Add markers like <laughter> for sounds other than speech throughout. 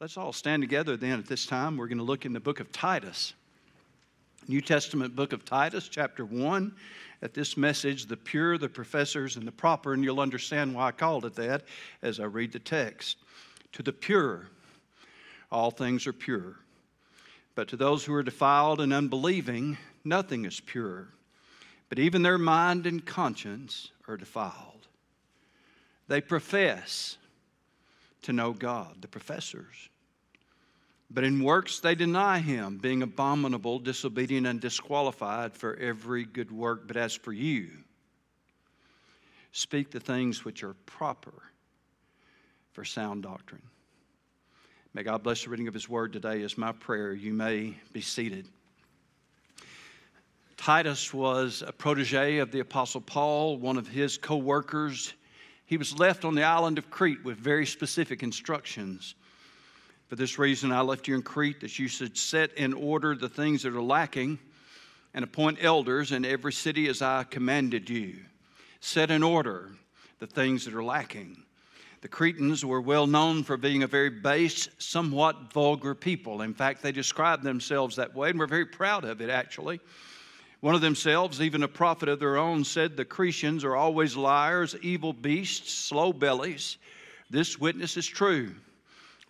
Let's all stand together then at this time. We're going to look in the book of Titus. New Testament book of Titus, chapter 1. At this message, the pure, the professors, and the proper, and you'll understand why I called it that as I read the text. To the pure, all things are pure. But to those who are defiled and unbelieving, nothing is pure. But even their mind and conscience are defiled. They profess to know God, the professors. But in works they deny him, being abominable, disobedient, and disqualified for every good work. But as for you, speak the things which are proper for sound doctrine. May God bless the reading of his word today, is my prayer. You may be seated. Titus was a protege of the Apostle Paul, one of his co workers he was left on the island of Crete with very specific instructions. For this reason, I left you in Crete that you should set in order the things that are lacking and appoint elders in every city as I commanded you. Set in order the things that are lacking. The Cretans were well known for being a very base, somewhat vulgar people. In fact, they described themselves that way and were very proud of it, actually. One of themselves, even a prophet of their own, said the Cretians are always liars, evil beasts, slow bellies. This witness is true.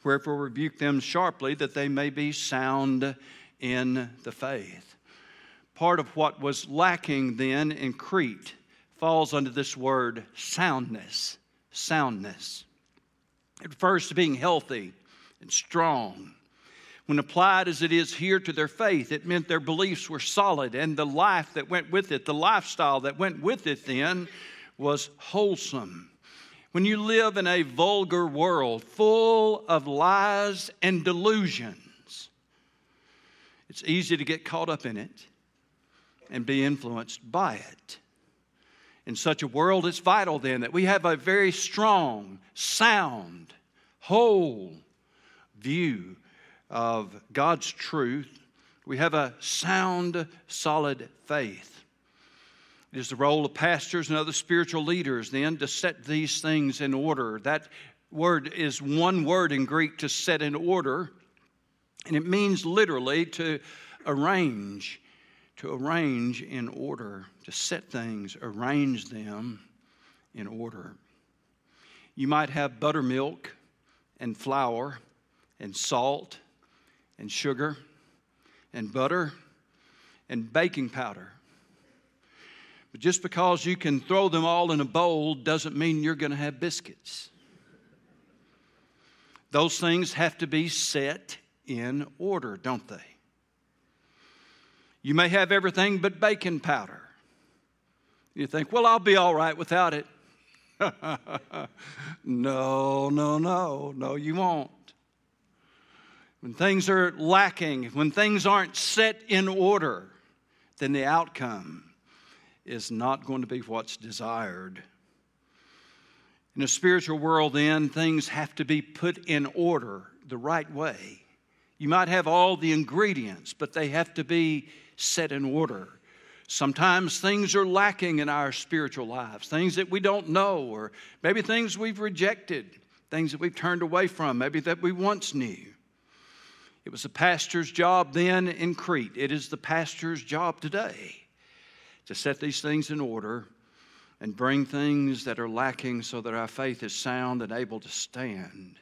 Wherefore rebuke them sharply that they may be sound in the faith. Part of what was lacking then in Crete falls under this word soundness. Soundness. It refers to being healthy and strong when applied as it is here to their faith, it meant their beliefs were solid and the life that went with it, the lifestyle that went with it then, was wholesome. When you live in a vulgar world full of lies and delusions, it's easy to get caught up in it and be influenced by it. In such a world, it's vital then that we have a very strong, sound, whole view of God's truth, we have a sound, solid faith. It is the role of pastors and other spiritual leaders then to set these things in order. That word is one word in Greek to set in order, and it means literally to arrange, to arrange in order, to set things, arrange them in order. You might have buttermilk and flour and salt and sugar and butter and baking powder. But just because you can throw them all in a bowl doesn't mean you're going to have biscuits. Those things have to be set in order, don't they? You may have everything but baking powder. You think, well, I'll be all right without it. <laughs> no, no, no, no, you won't when things are lacking, when things aren't set in order, then the outcome is not going to be what's desired. In a spiritual world, then, things have to be put in order the right way. You might have all the ingredients, but they have to be set in order. Sometimes things are lacking in our spiritual lives, things that we don't know, or maybe things we've rejected, things that we've turned away from, maybe that we once knew. It was the pastor's job then in Crete. It is the pastor's job today to set these things in order and bring things that are lacking so that our faith is sound and able to stand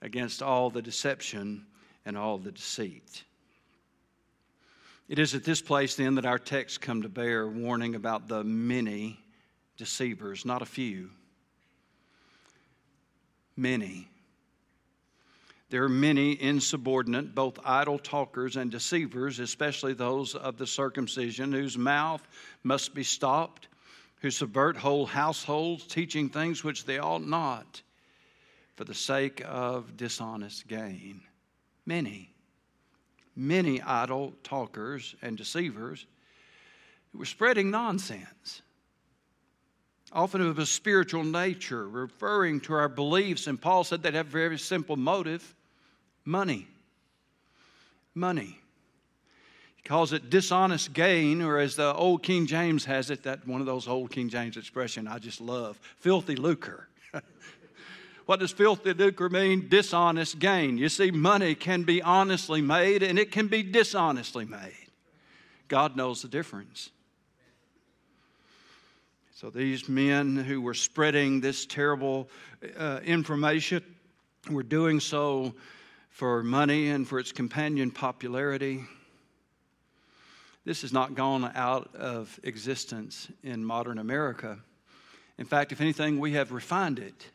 against all the deception and all the deceit. It is at this place then that our texts come to bear warning about the many deceivers, not a few. Many. There are many insubordinate, both idle talkers and deceivers, especially those of the circumcision, whose mouth must be stopped, who subvert whole households, teaching things which they ought not, for the sake of dishonest gain. Many, many idle talkers and deceivers who were spreading nonsense often of a spiritual nature, referring to our beliefs. And Paul said they'd have a very simple motive money. Money. He calls it dishonest gain, or as the old King James has it, that one of those old King James expression I just love, filthy lucre. <laughs> What does filthy lucre mean? Dishonest gain. You see, money can be honestly made and it can be dishonestly made. God knows the difference. So these men who were spreading this terrible uh, information were doing so for money and for its companion popularity. This has not gone out of existence in modern America. In fact, if anything, we have refined it.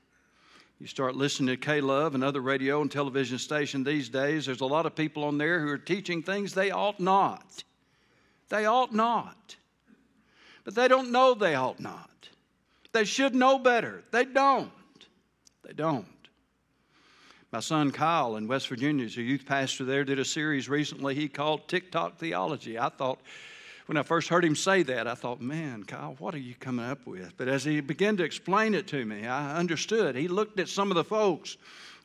You start listening to K Love and other radio and television stations these days, there's a lot of people on there who are teaching things they ought not. They ought not. But they don't know they ought not. They should know better. They don't. They don't. My son Kyle in West Virginia is a youth pastor there, did a series recently he called TikTok Theology. I thought, when I first heard him say that, I thought, man, Kyle, what are you coming up with? But as he began to explain it to me, I understood. He looked at some of the folks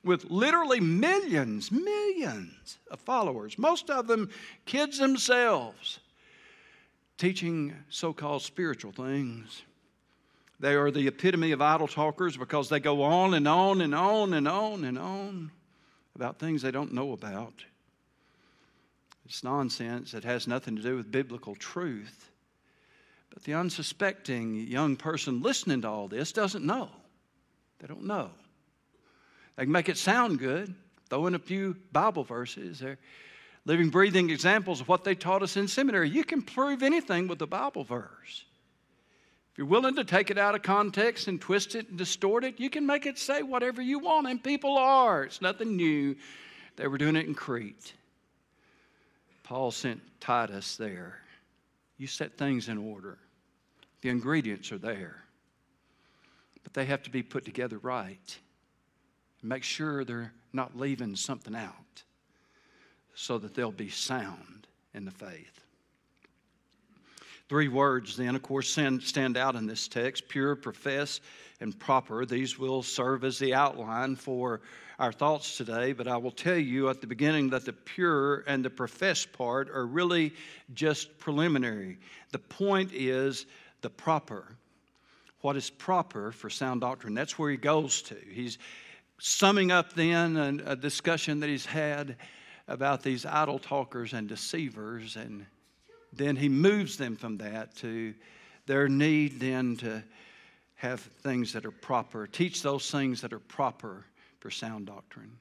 with literally millions, millions of followers, most of them kids themselves, teaching so called spiritual things. They are the epitome of idle talkers because they go on and on and on and on and on about things they don't know about. It's nonsense. It has nothing to do with biblical truth. But the unsuspecting young person listening to all this doesn't know. They don't know. They can make it sound good, throw in a few Bible verses. They're living, breathing examples of what they taught us in seminary. You can prove anything with a Bible verse you're willing to take it out of context and twist it and distort it, you can make it say whatever you want, and people are. It's nothing new. They were doing it in Crete. Paul sent Titus there. You set things in order, the ingredients are there, but they have to be put together right. Make sure they're not leaving something out so that they'll be sound in the faith. Three words, then, of course, stand out in this text pure, profess, and proper. These will serve as the outline for our thoughts today, but I will tell you at the beginning that the pure and the profess part are really just preliminary. The point is the proper. What is proper for sound doctrine? That's where he goes to. He's summing up then a discussion that he's had about these idle talkers and deceivers and then he moves them from that to their need then to have things that are proper. Teach those things that are proper for sound doctrine.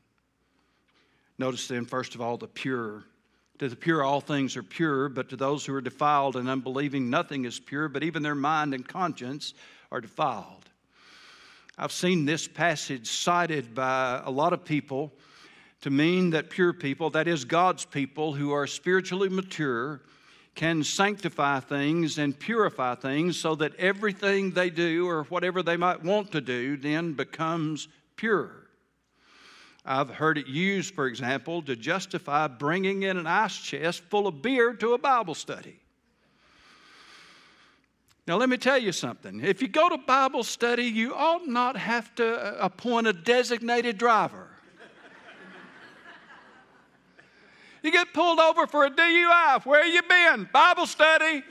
Notice then, first of all, the pure. To the pure, all things are pure, but to those who are defiled and unbelieving, nothing is pure, but even their mind and conscience are defiled. I've seen this passage cited by a lot of people to mean that pure people, that is, God's people who are spiritually mature, can sanctify things and purify things so that everything they do or whatever they might want to do then becomes pure. I've heard it used, for example, to justify bringing in an ice chest full of beer to a Bible study. Now, let me tell you something. If you go to Bible study, you ought not have to uh, appoint a designated driver. You get pulled over for a DUI. Where you been? Bible study.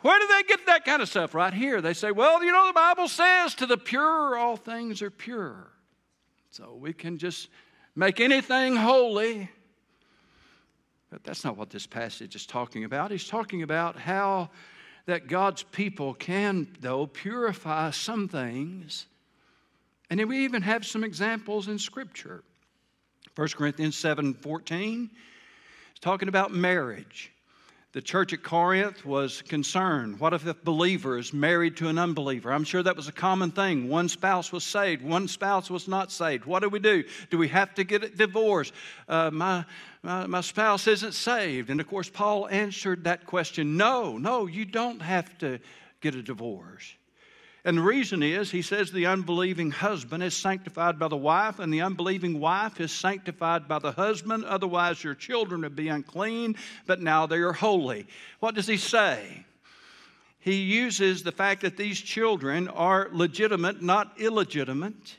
Where do they get that kind of stuff? Right here. They say, well, you know, the Bible says to the pure, all things are pure. So we can just make anything holy. But that's not what this passage is talking about. He's talking about how that God's people can, though, purify some things. And then we even have some examples in Scripture. 1 Corinthians 7 14 is talking about marriage. The church at Corinth was concerned. What if a believer is married to an unbeliever? I'm sure that was a common thing. One spouse was saved, one spouse was not saved. What do we do? Do we have to get a divorce? Uh, my, my, my spouse isn't saved. And of course, Paul answered that question no, no, you don't have to get a divorce. And the reason is, he says the unbelieving husband is sanctified by the wife, and the unbelieving wife is sanctified by the husband. Otherwise, your children would be unclean, but now they are holy. What does he say? He uses the fact that these children are legitimate, not illegitimate.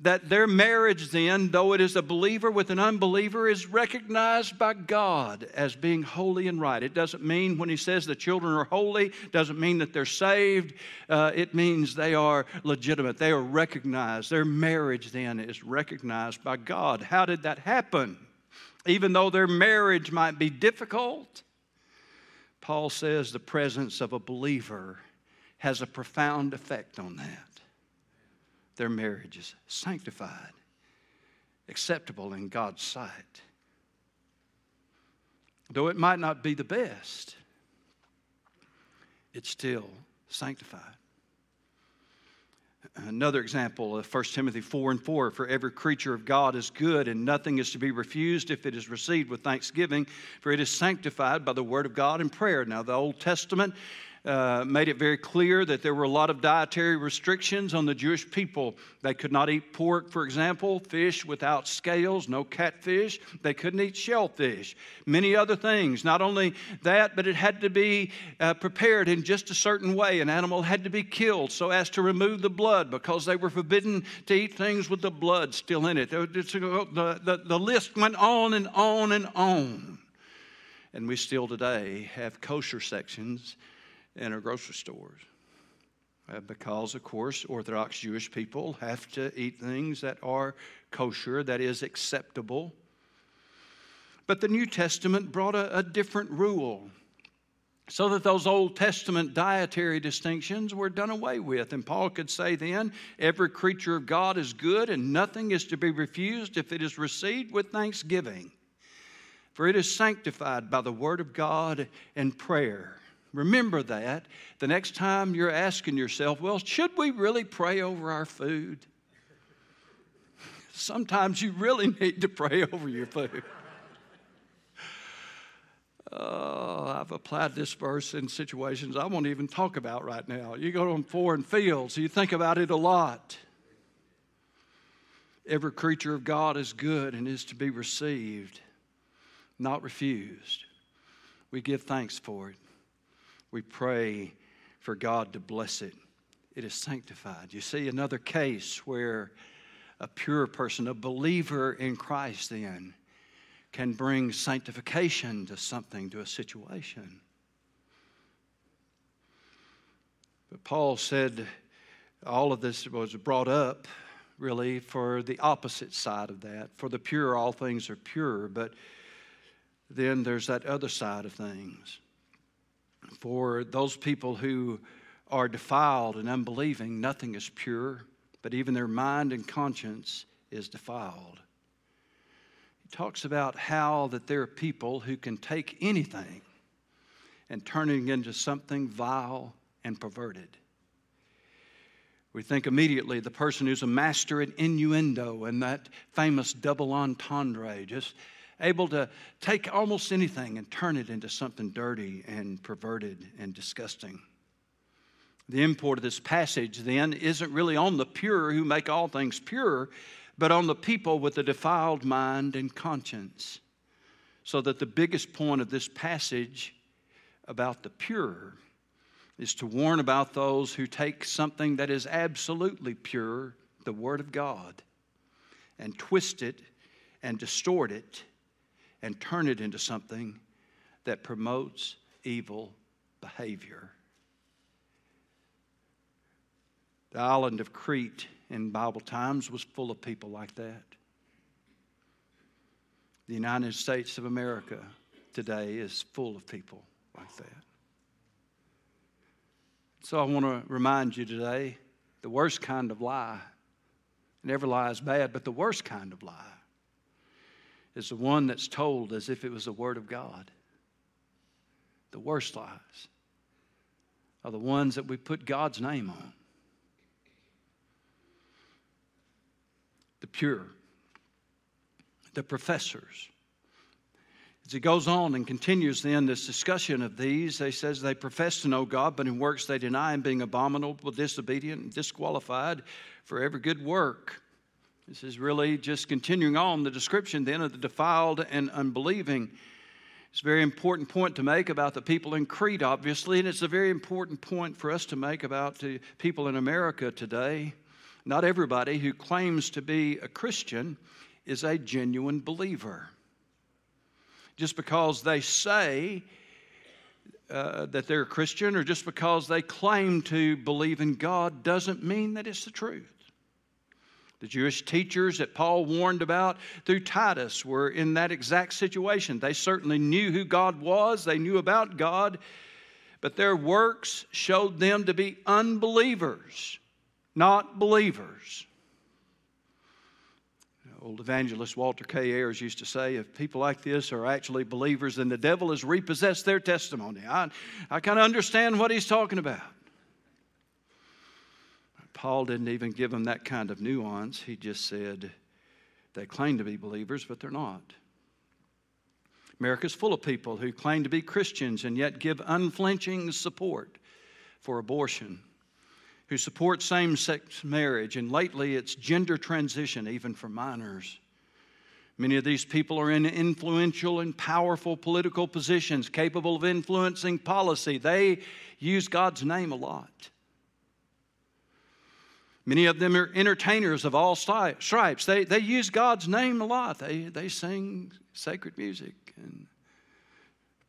That their marriage, then, though it is a believer with an unbeliever, is recognized by God as being holy and right. It doesn't mean when He says the children are holy, doesn't mean that they're saved. Uh, it means they are legitimate. They are recognized. Their marriage, then, is recognized by God. How did that happen? Even though their marriage might be difficult, Paul says the presence of a believer has a profound effect on that their marriage is sanctified, acceptable in God's sight. Though it might not be the best, it's still sanctified. Another example of 1 Timothy 4 and 4 For every creature of God is good, and nothing is to be refused if it is received with thanksgiving, for it is sanctified by the word of God and prayer. Now, the Old Testament uh, made it very clear that there were a lot of dietary restrictions on the Jewish people. They could not eat pork, for example, fish without scales, no catfish. They couldn't eat shellfish, many other things. Not only that, but it had to be uh, prepared in just a certain way. An animal had to be killed so as to remove the blood because they were forbidden to eat things with the blood still in it. The, the, the list went on and on and on. And we still today have kosher sections in our grocery stores. Uh, because, of course, Orthodox Jewish people have to eat things that are kosher, that is acceptable. But the New Testament brought a, a different rule so that those Old Testament dietary distinctions were done away with. And Paul could say then, every creature of God is good, and nothing is to be refused if it is received with thanksgiving. For it is sanctified by the word of God and prayer. Remember that the next time you're asking yourself, well, should we really pray over our food? Sometimes you really need to pray over your food. Oh, I've applied this verse in situations I won't even talk about right now. You go on foreign fields, you think about it a lot. Every creature of God is good and is to be received, not refused. We give thanks for it we pray for God to bless it. It is sanctified. You see another case where a pure person, a believer in Christ, then can bring sanctification to something, to a situation. But Paul said all of this was brought up really for the opposite side of that. For the pure, all things are pure, but then there's that other side of things for those people who are defiled and unbelieving, nothing is pure, but even their mind and conscience is defiled. He talks about how that there are people who can take anything and turn it into something vile and perverted. We think immediately the person who's a master at innuendo and that famous double entendre, just able to take almost anything and turn it into something dirty and perverted and disgusting. The import of this passage then isn't really on the pure who make all things pure, but on the people with a defiled mind and conscience. So that the biggest point of this passage about the pure is to warn about those who take something that is absolutely pure, the Word of God, and twist it and distort it and turn it into something that promotes evil behavior. The island of Crete in Bible times was full of people like that. The United States of America today is full of people like that. So I want to remind you today the worst kind of lie, and every lie is bad, but the worst kind of lie is the one that's told as if it was the Word of God. The worst lies are the ones that we put God's name on. The pure, the professors. As he goes on and continues then this discussion of these, he says they profess to know God, but in works they deny him, being abominable, disobedient, and disqualified for every good work. This is really just continuing on the description then of the defiled and unbelieving. It's a very important point to make about the people in Crete, obviously, and it's a very important point for us to make about the people in America today. Not everybody who claims to be a Christian is a genuine believer. Just because they say uh, that they're a Christian or just because they claim to believe in God doesn't mean that it's the truth. The Jewish teachers that Paul warned about through Titus were in that exact situation. They certainly knew who God was, they knew about God, but their works showed them to be unbelievers, not believers. Old evangelist Walter K. Ayers used to say, if people like this are actually believers, then the devil has repossessed their testimony. I, I kind of understand what he's talking about. Paul didn't even give them that kind of nuance. He just said they claim to be believers, but they're not. America's full of people who claim to be Christians and yet give unflinching support for abortion who support same sex marriage, and lately it's gender transition, even for minors. Many of these people are in influential and powerful political positions, capable of influencing policy. They use God's name a lot. Many of them are entertainers of all stripes. They, they use God's name a lot. They, they sing sacred music and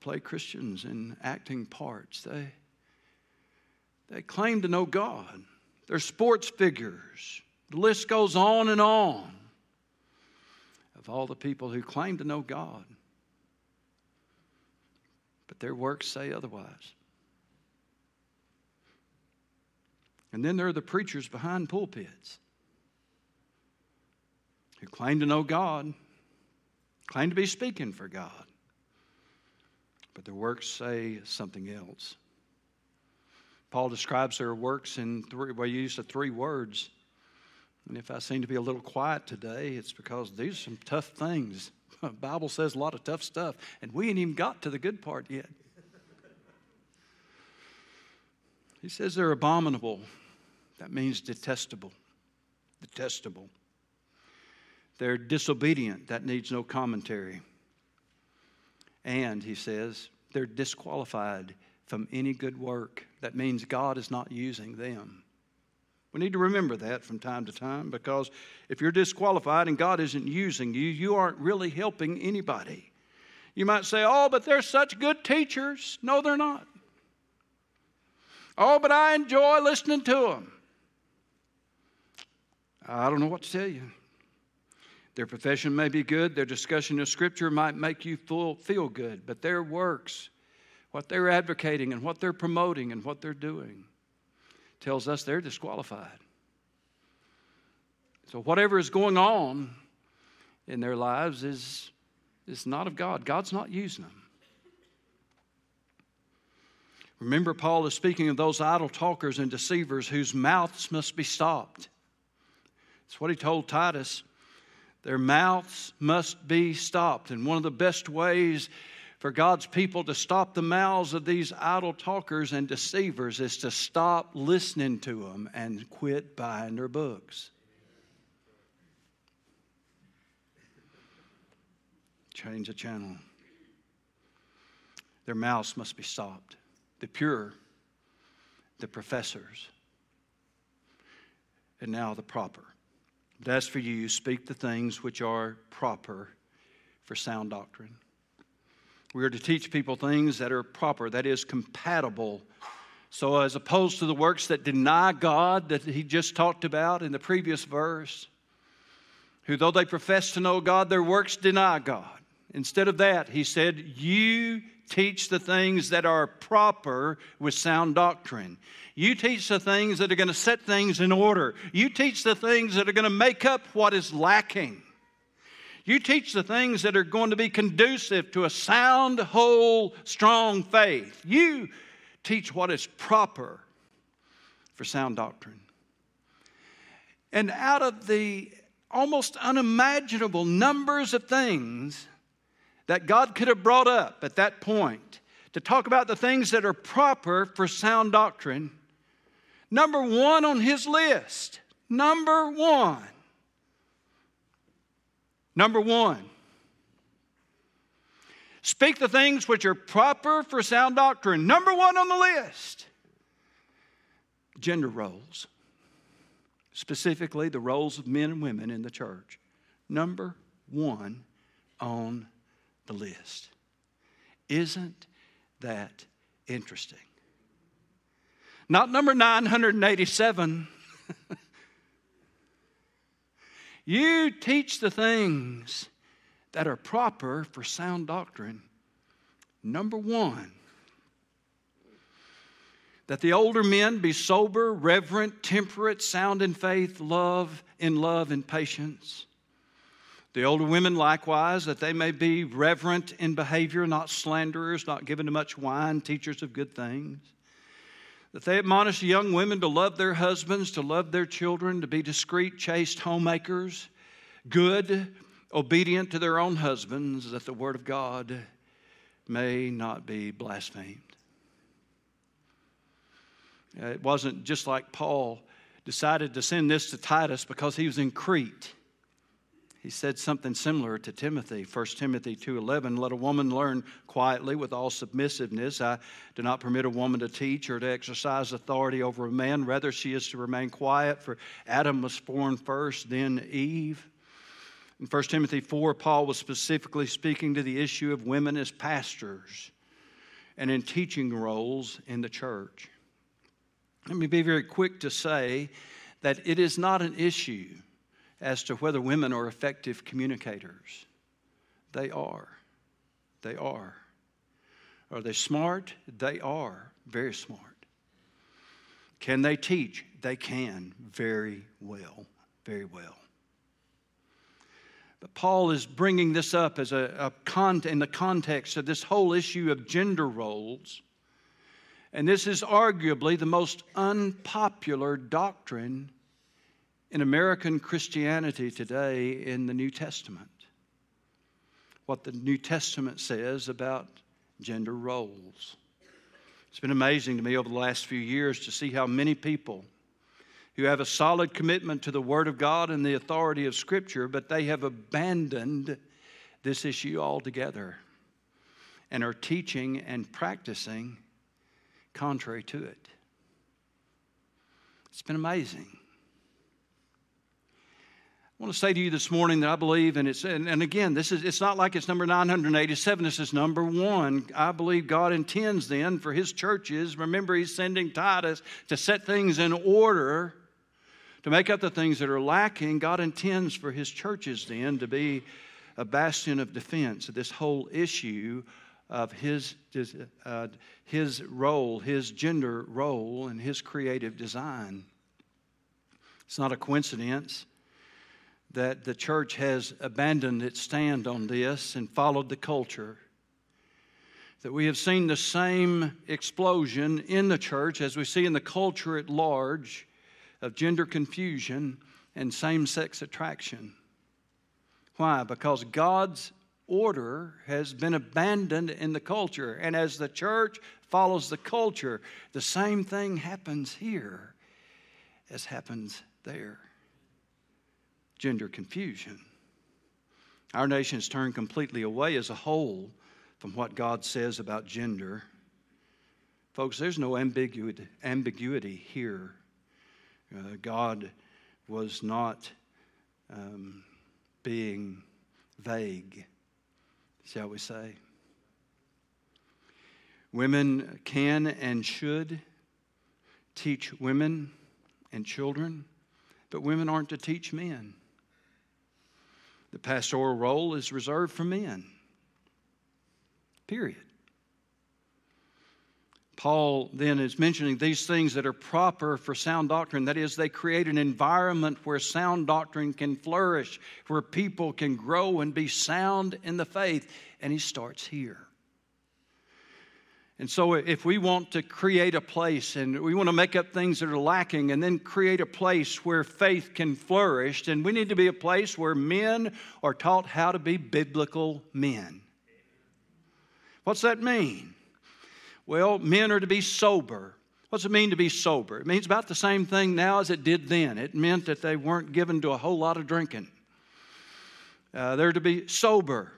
play Christians in acting parts. They, they claim to know God. They're sports figures. The list goes on and on of all the people who claim to know God. But their works say otherwise. And then there are the preachers behind pulpits who claim to know God, claim to be speaking for God, but their works say something else. Paul describes their works in three, well, he used the three words. And if I seem to be a little quiet today, it's because these are some tough things. <laughs> The Bible says a lot of tough stuff, and we ain't even got to the good part yet. He says they're abominable. That means detestable. Detestable. They're disobedient. That needs no commentary. And, he says, they're disqualified from any good work. That means God is not using them. We need to remember that from time to time because if you're disqualified and God isn't using you, you aren't really helping anybody. You might say, Oh, but they're such good teachers. No, they're not. Oh, but I enjoy listening to them. I don't know what to tell you. Their profession may be good, their discussion of Scripture might make you feel good, but their works what they're advocating and what they're promoting and what they're doing tells us they're disqualified. So, whatever is going on in their lives is, is not of God. God's not using them. Remember, Paul is speaking of those idle talkers and deceivers whose mouths must be stopped. That's what he told Titus. Their mouths must be stopped. And one of the best ways for God's people to stop the mouths of these idle talkers and deceivers is to stop listening to them and quit buying their books. Change the channel. Their mouths must be stopped. The pure, the professors, and now the proper. But as for you, speak the things which are proper for sound doctrine. We are to teach people things that are proper, that is, compatible. So, as opposed to the works that deny God that he just talked about in the previous verse, who, though they profess to know God, their works deny God. Instead of that, he said, You teach the things that are proper with sound doctrine. You teach the things that are going to set things in order. You teach the things that are going to make up what is lacking. You teach the things that are going to be conducive to a sound, whole, strong faith. You teach what is proper for sound doctrine. And out of the almost unimaginable numbers of things that God could have brought up at that point to talk about the things that are proper for sound doctrine, number one on his list, number one Number one, speak the things which are proper for sound doctrine. Number one on the list gender roles. specifically the roles of men and women in the church. Number one on the list. Isn't that interesting? Not number 987. <laughs> you teach the things that are proper for sound doctrine. Number one, that the older men be sober, reverent, temperate, sound in faith, love, in love and patience. The older women likewise, that they may be reverent in behavior, not slanderers, not given to much wine, teachers of good things. That they admonish the young women to love their husbands, to love their children, to be discreet, chaste homemakers, good, obedient to their own husbands, that the word of God may not be blasphemed. It wasn't just like Paul decided to send this to Titus because he was in Crete. He said something similar to Timothy, 1 Timothy 2:11, "Let a woman learn quietly with all submissiveness. I do not permit a woman to teach or to exercise authority over a man, rather she is to remain quiet, for Adam was born first, then Eve." In 1 Timothy 4, Paul was specifically speaking to the issue of women as pastors and in teaching roles in the church. Let me be very quick to say that it is not an issue as to whether women are effective communicators. They are. They are. Are they smart? They are very smart. Can they teach? They can very well. Very well. But Paul is bringing this up as a, a con- in the context of this whole issue of gender roles and this is arguably the most unpopular doctrine in American Christianity today in the New Testament. What the New Testament says about gender roles. It's been amazing to me over the last few years to see how many people who have a solid commitment to the Word of God and the authority of Scripture, but they have abandoned this issue altogether and are teaching and practicing contrary to it. It's been amazing. I want to say to you this morning that I believe, and it's and, and, again, this is it's not like it's number 987, this is number one. I believe God intends then for his churches. Remember, he's sending Titus to set things in order, to make up the things that are lacking. God intends for his churches then to be a bastion of defense of this whole issue of his, uh, his role, his gender role, and his creative design. It's not a coincidence that the church has abandoned its stand on this and followed the culture. That we have seen the same explosion in the church as we see in the culture at large of gender confusion and same sex attraction. Why? Because God's order has been abandoned in the culture. And as the church follows the culture, the same thing happens here as happens there gender confusion. Our nation has turned completely away as a whole from what God says about gender. Folks, there's no ambiguity, ambiguity here. Uh, God was not um, being vague shall we say. Women can and should teach women and children, but women aren't to teach men. The pastoral role is reserved for men. Period. Paul then is mentioning these things that are proper for sound doctrine. That is, they create an environment where sound doctrine can flourish, where people can grow and be sound in the faith. And he starts here. And so, if we want to create a place and we want to make up things that are lacking and then create a place where faith can flourish, then we need to be a place where men are taught how to be biblical men. What's that mean? Well, men are to be sober. What's it mean to be sober? It means about the same thing now as it did then. It meant that they weren't given to a whole lot of drinking. Uh, they're to be sober.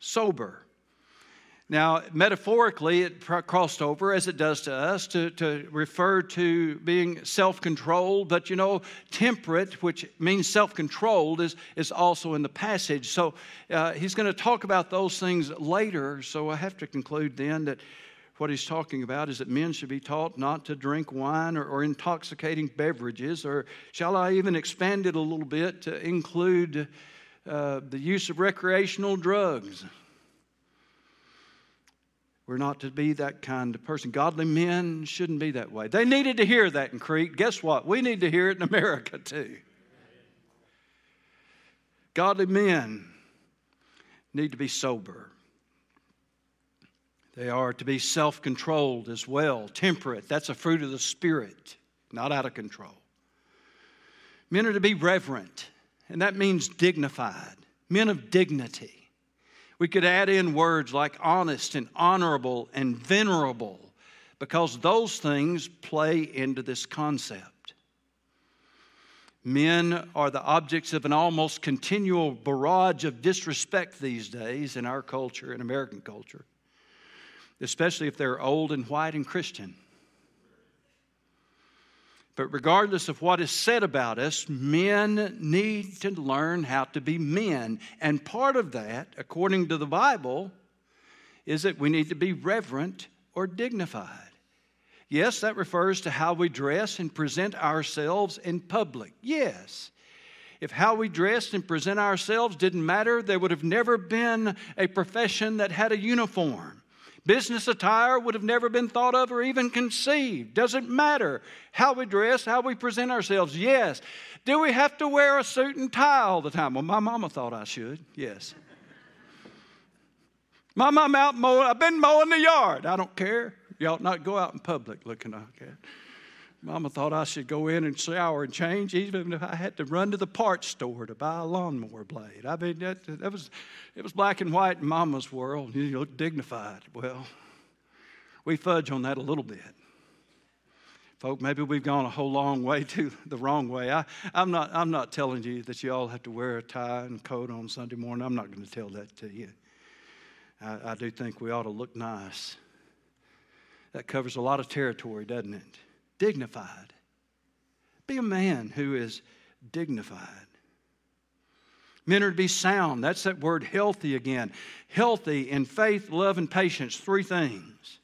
Sober. Now, metaphorically, it crossed over, as it does to us, to, to refer to being self controlled, but you know, temperate, which means self controlled, is, is also in the passage. So uh, he's going to talk about those things later. So I have to conclude then that what he's talking about is that men should be taught not to drink wine or, or intoxicating beverages, or shall I even expand it a little bit to include uh, the use of recreational drugs? We're not to be that kind of person. Godly men shouldn't be that way. They needed to hear that in Crete. Guess what? We need to hear it in America too. Godly men need to be sober. They are to be self controlled as well, temperate. That's a fruit of the Spirit, not out of control. Men are to be reverent, and that means dignified, men of dignity. We could add in words like honest and honorable and venerable because those things play into this concept. Men are the objects of an almost continual barrage of disrespect these days in our culture, in American culture, especially if they're old and white and Christian. But regardless of what is said about us, men need to learn how to be men. And part of that, according to the Bible, is that we need to be reverent or dignified. Yes, that refers to how we dress and present ourselves in public. Yes. If how we dressed and present ourselves didn't matter, there would have never been a profession that had a uniform. Business attire would have never been thought of or even conceived. Doesn't matter how we dress, how we present ourselves. Yes. Do we have to wear a suit and tie all the time? Well, my mama thought I should. Yes. Mom, I'm out mowing. I've been mowing the yard. I don't care. You ought not go out in public looking like that. Mama thought I should go in and shower and change, even if I had to run to the parts store to buy a lawnmower blade. I mean, that, that was, it was black and white in Mama's world. You look dignified. Well, we fudge on that a little bit. Folk, maybe we've gone a whole long way to the wrong way. I, I'm, not, I'm not telling you that you all have to wear a tie and coat on Sunday morning. I'm not going to tell that to you. I, I do think we ought to look nice. That covers a lot of territory, doesn't it? Dignified. Be a man who is dignified. Men are to be sound. That's that word healthy again. Healthy in faith, love, and patience. Three things.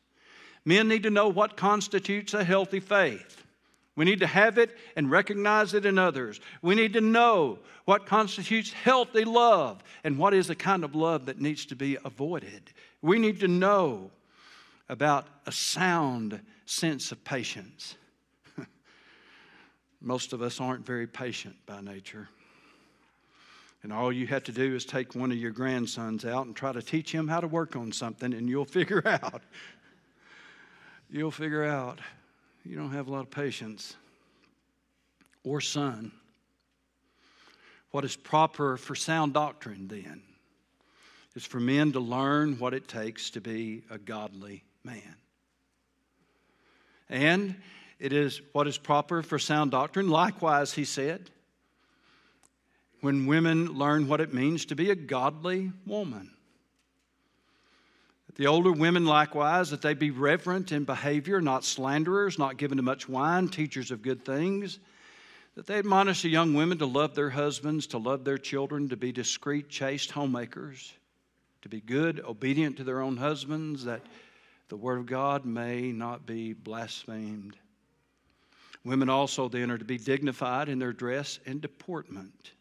Men need to know what constitutes a healthy faith. We need to have it and recognize it in others. We need to know what constitutes healthy love and what is the kind of love that needs to be avoided. We need to know about a sound sense of patience. Most of us aren't very patient by nature. And all you have to do is take one of your grandsons out and try to teach him how to work on something, and you'll <laughs> figure out. you'll figure out you don't have a lot of patience. Or son. What is proper for sound doctrine then is for men to learn what it takes to be a godly man. And it is what is proper for sound doctrine. Likewise, he said, when women learn what it means to be a godly woman. The older women, likewise, that they be reverent in behavior, not slanderers, not given to much wine, teachers of good things. That they admonish the young women to love their husbands, to love their children, to be discreet, chaste homemakers, to be good, obedient to their own husbands, that the word of God may not be blasphemed. Women also then are to be dignified in their dress and deportment.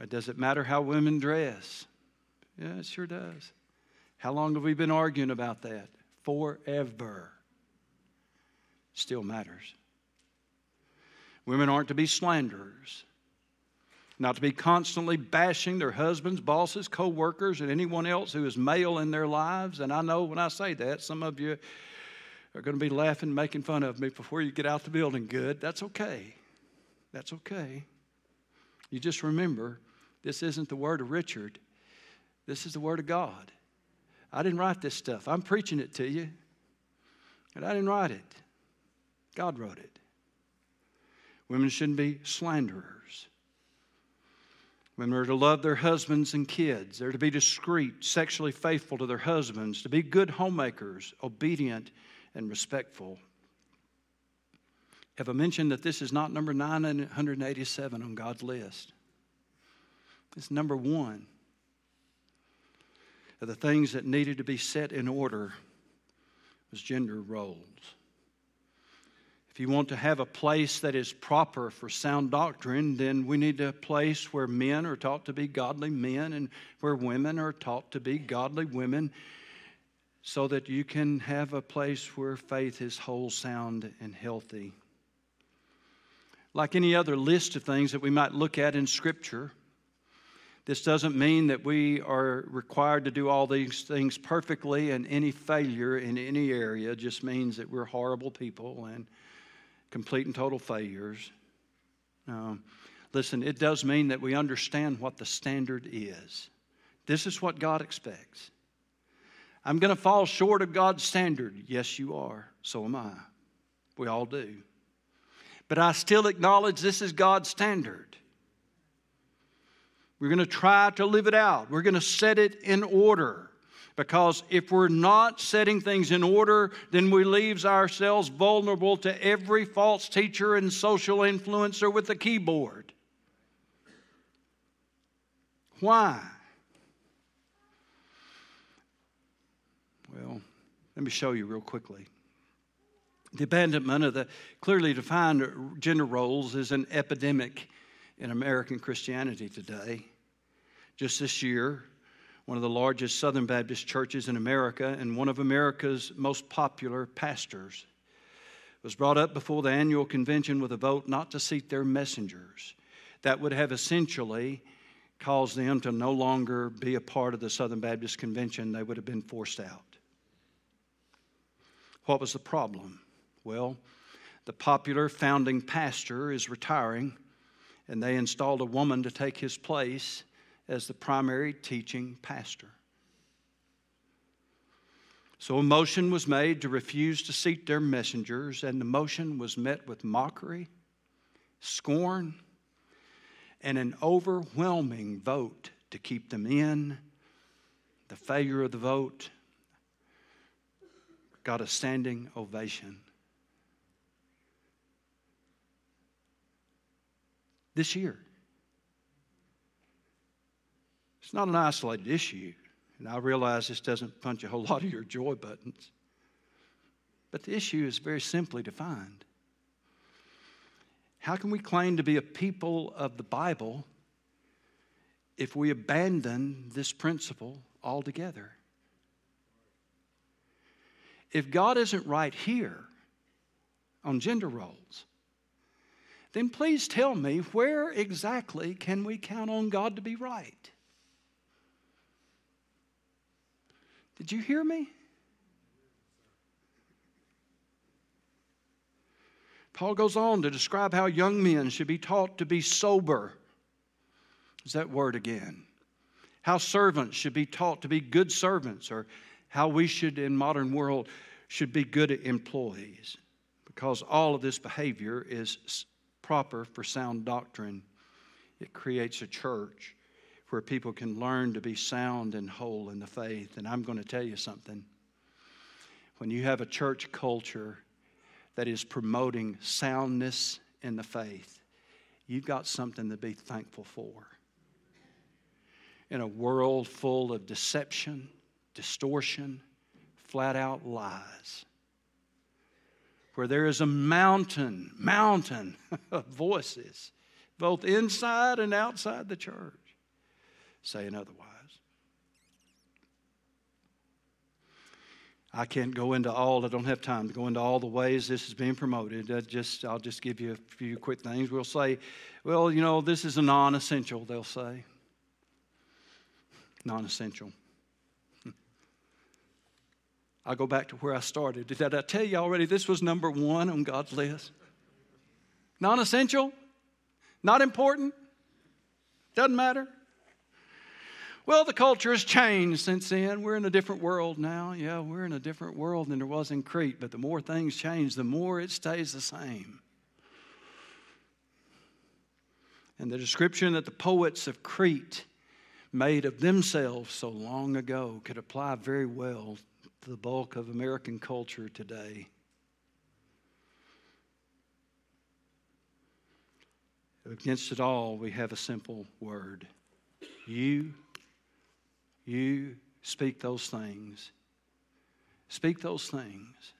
Uh, does it matter how women dress? Yeah, it sure does. How long have we been arguing about that? Forever. Still matters. Women aren't to be slanderers, not to be constantly bashing their husbands, bosses, co workers, and anyone else who is male in their lives. And I know when I say that, some of you are going to be laughing, making fun of me before you get out the building good. That's okay. That's okay. You just remember this isn't the word of Richard, this is the word of God. I didn't write this stuff. I'm preaching it to you, and I didn't write it. God wrote it. Women shouldn't be slanderers. Women are to love their husbands and kids. They're to be discreet, sexually faithful to their husbands, to be good homemakers, obedient, and respectful. Have I mentioned that this is not number 987 on God's list? It's number one of the things that needed to be set in order was gender roles. If you want to have a place that is proper for sound doctrine, then we need a place where men are taught to be godly men and where women are taught to be godly women so that you can have a place where faith is whole, sound, and healthy. Like any other list of things that we might look at in Scripture, this doesn't mean that we are required to do all these things perfectly, and any failure in any area just means that we're horrible people and complete and total failures. No. Listen, it does mean that we understand what the standard is. This is what God expects. I'm going to fall short of God's standard. Yes, you are. So am I. We all do. But I still acknowledge this is God's standard. We're going to try to live it out, we're going to set it in order. Because if we're not setting things in order, then we leave ourselves vulnerable to every false teacher and social influencer with a keyboard. Why? Well, let me show you real quickly. The abandonment of the clearly defined gender roles is an epidemic in American Christianity today. Just this year, one of the largest Southern Baptist churches in America and one of America's most popular pastors, was brought up before the annual convention with a vote not to seat their messengers. That would have essentially caused them to no longer be a part of the Southern Baptist Convention. They would have been forced out. What was the problem? Well, the popular founding pastor is retiring, and they installed a woman to take his place as the primary teaching pastor. So a motion was made to refuse to seat their messengers, and the motion was met with mockery, scorn, and an overwhelming vote to keep them in. The failure of the vote got a standing ovation. This year, it's not an isolated issue. And I realize this doesn't punch a whole lot of your joy buttons. But the issue is very simply defined. How can we claim to be a people of the Bible if we abandon this principle altogether? If God isn't right here on gender roles, then please tell me where exactly can we count on God to be right? Did you hear me? Paul goes on to describe how young men should be taught to be sober. Is that word again? How servants should be taught to be good servants, or how we should, in modern world, should be good employees. Because all of this behavior is proper for sound doctrine. It creates a church where people can learn to be sound and whole in the faith. And I'm going to tell you something. When you have a church culture that is promoting soundness in the faith, you've got something to be thankful for. In a world full of deception, distortion, flat out lies, where there is a mountain, mountain <laughs> of voices, both inside and outside the church saying otherwise. I can't go into all, I don't have time to go into all the ways this is being promoted. I just, I'll just give you a few quick things. We'll say, well, you know, this is a non essential, they'll say. Non essential. I'll go back to where I started. Did I tell you already this was number one on God's list? Non essential? Not important? Doesn't matter? Well, the culture has changed since then. We're in a different world now. Yeah, we're in a different world than there was in Crete, but the more things change, the more it stays the same. And the description that the poets of Crete made of themselves so long ago could apply very well the bulk of American culture today. Against it all, we have a simple word. You, you speak those things. Speak those things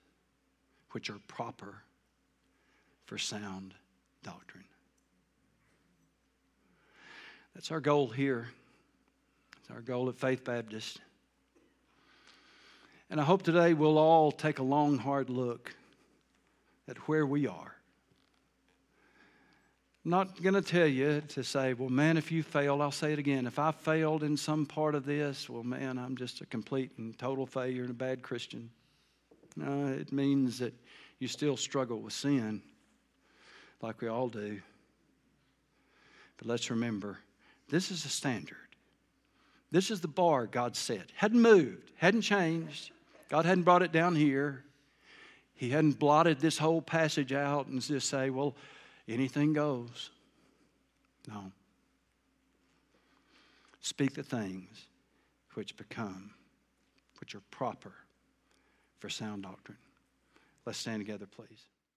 which are proper for sound doctrine. That's our goal here. It's our goal at Faith Baptist. And I hope today we'll all take a long, hard look at where we are. Not going to tell you to say, well, man, if you failed, I'll say it again. If I failed in some part of this, well, man, I'm just a complete and total failure and a bad Christian. No, it means that you still struggle with sin, like we all do. But let's remember this is the standard. This is the bar God set. Hadn't moved, hadn't changed. God hadn't brought it down here. He hadn't blotted this whole passage out and just say, well, anything goes. No. Speak the things which become, which are proper for sound doctrine. Let's stand together, please.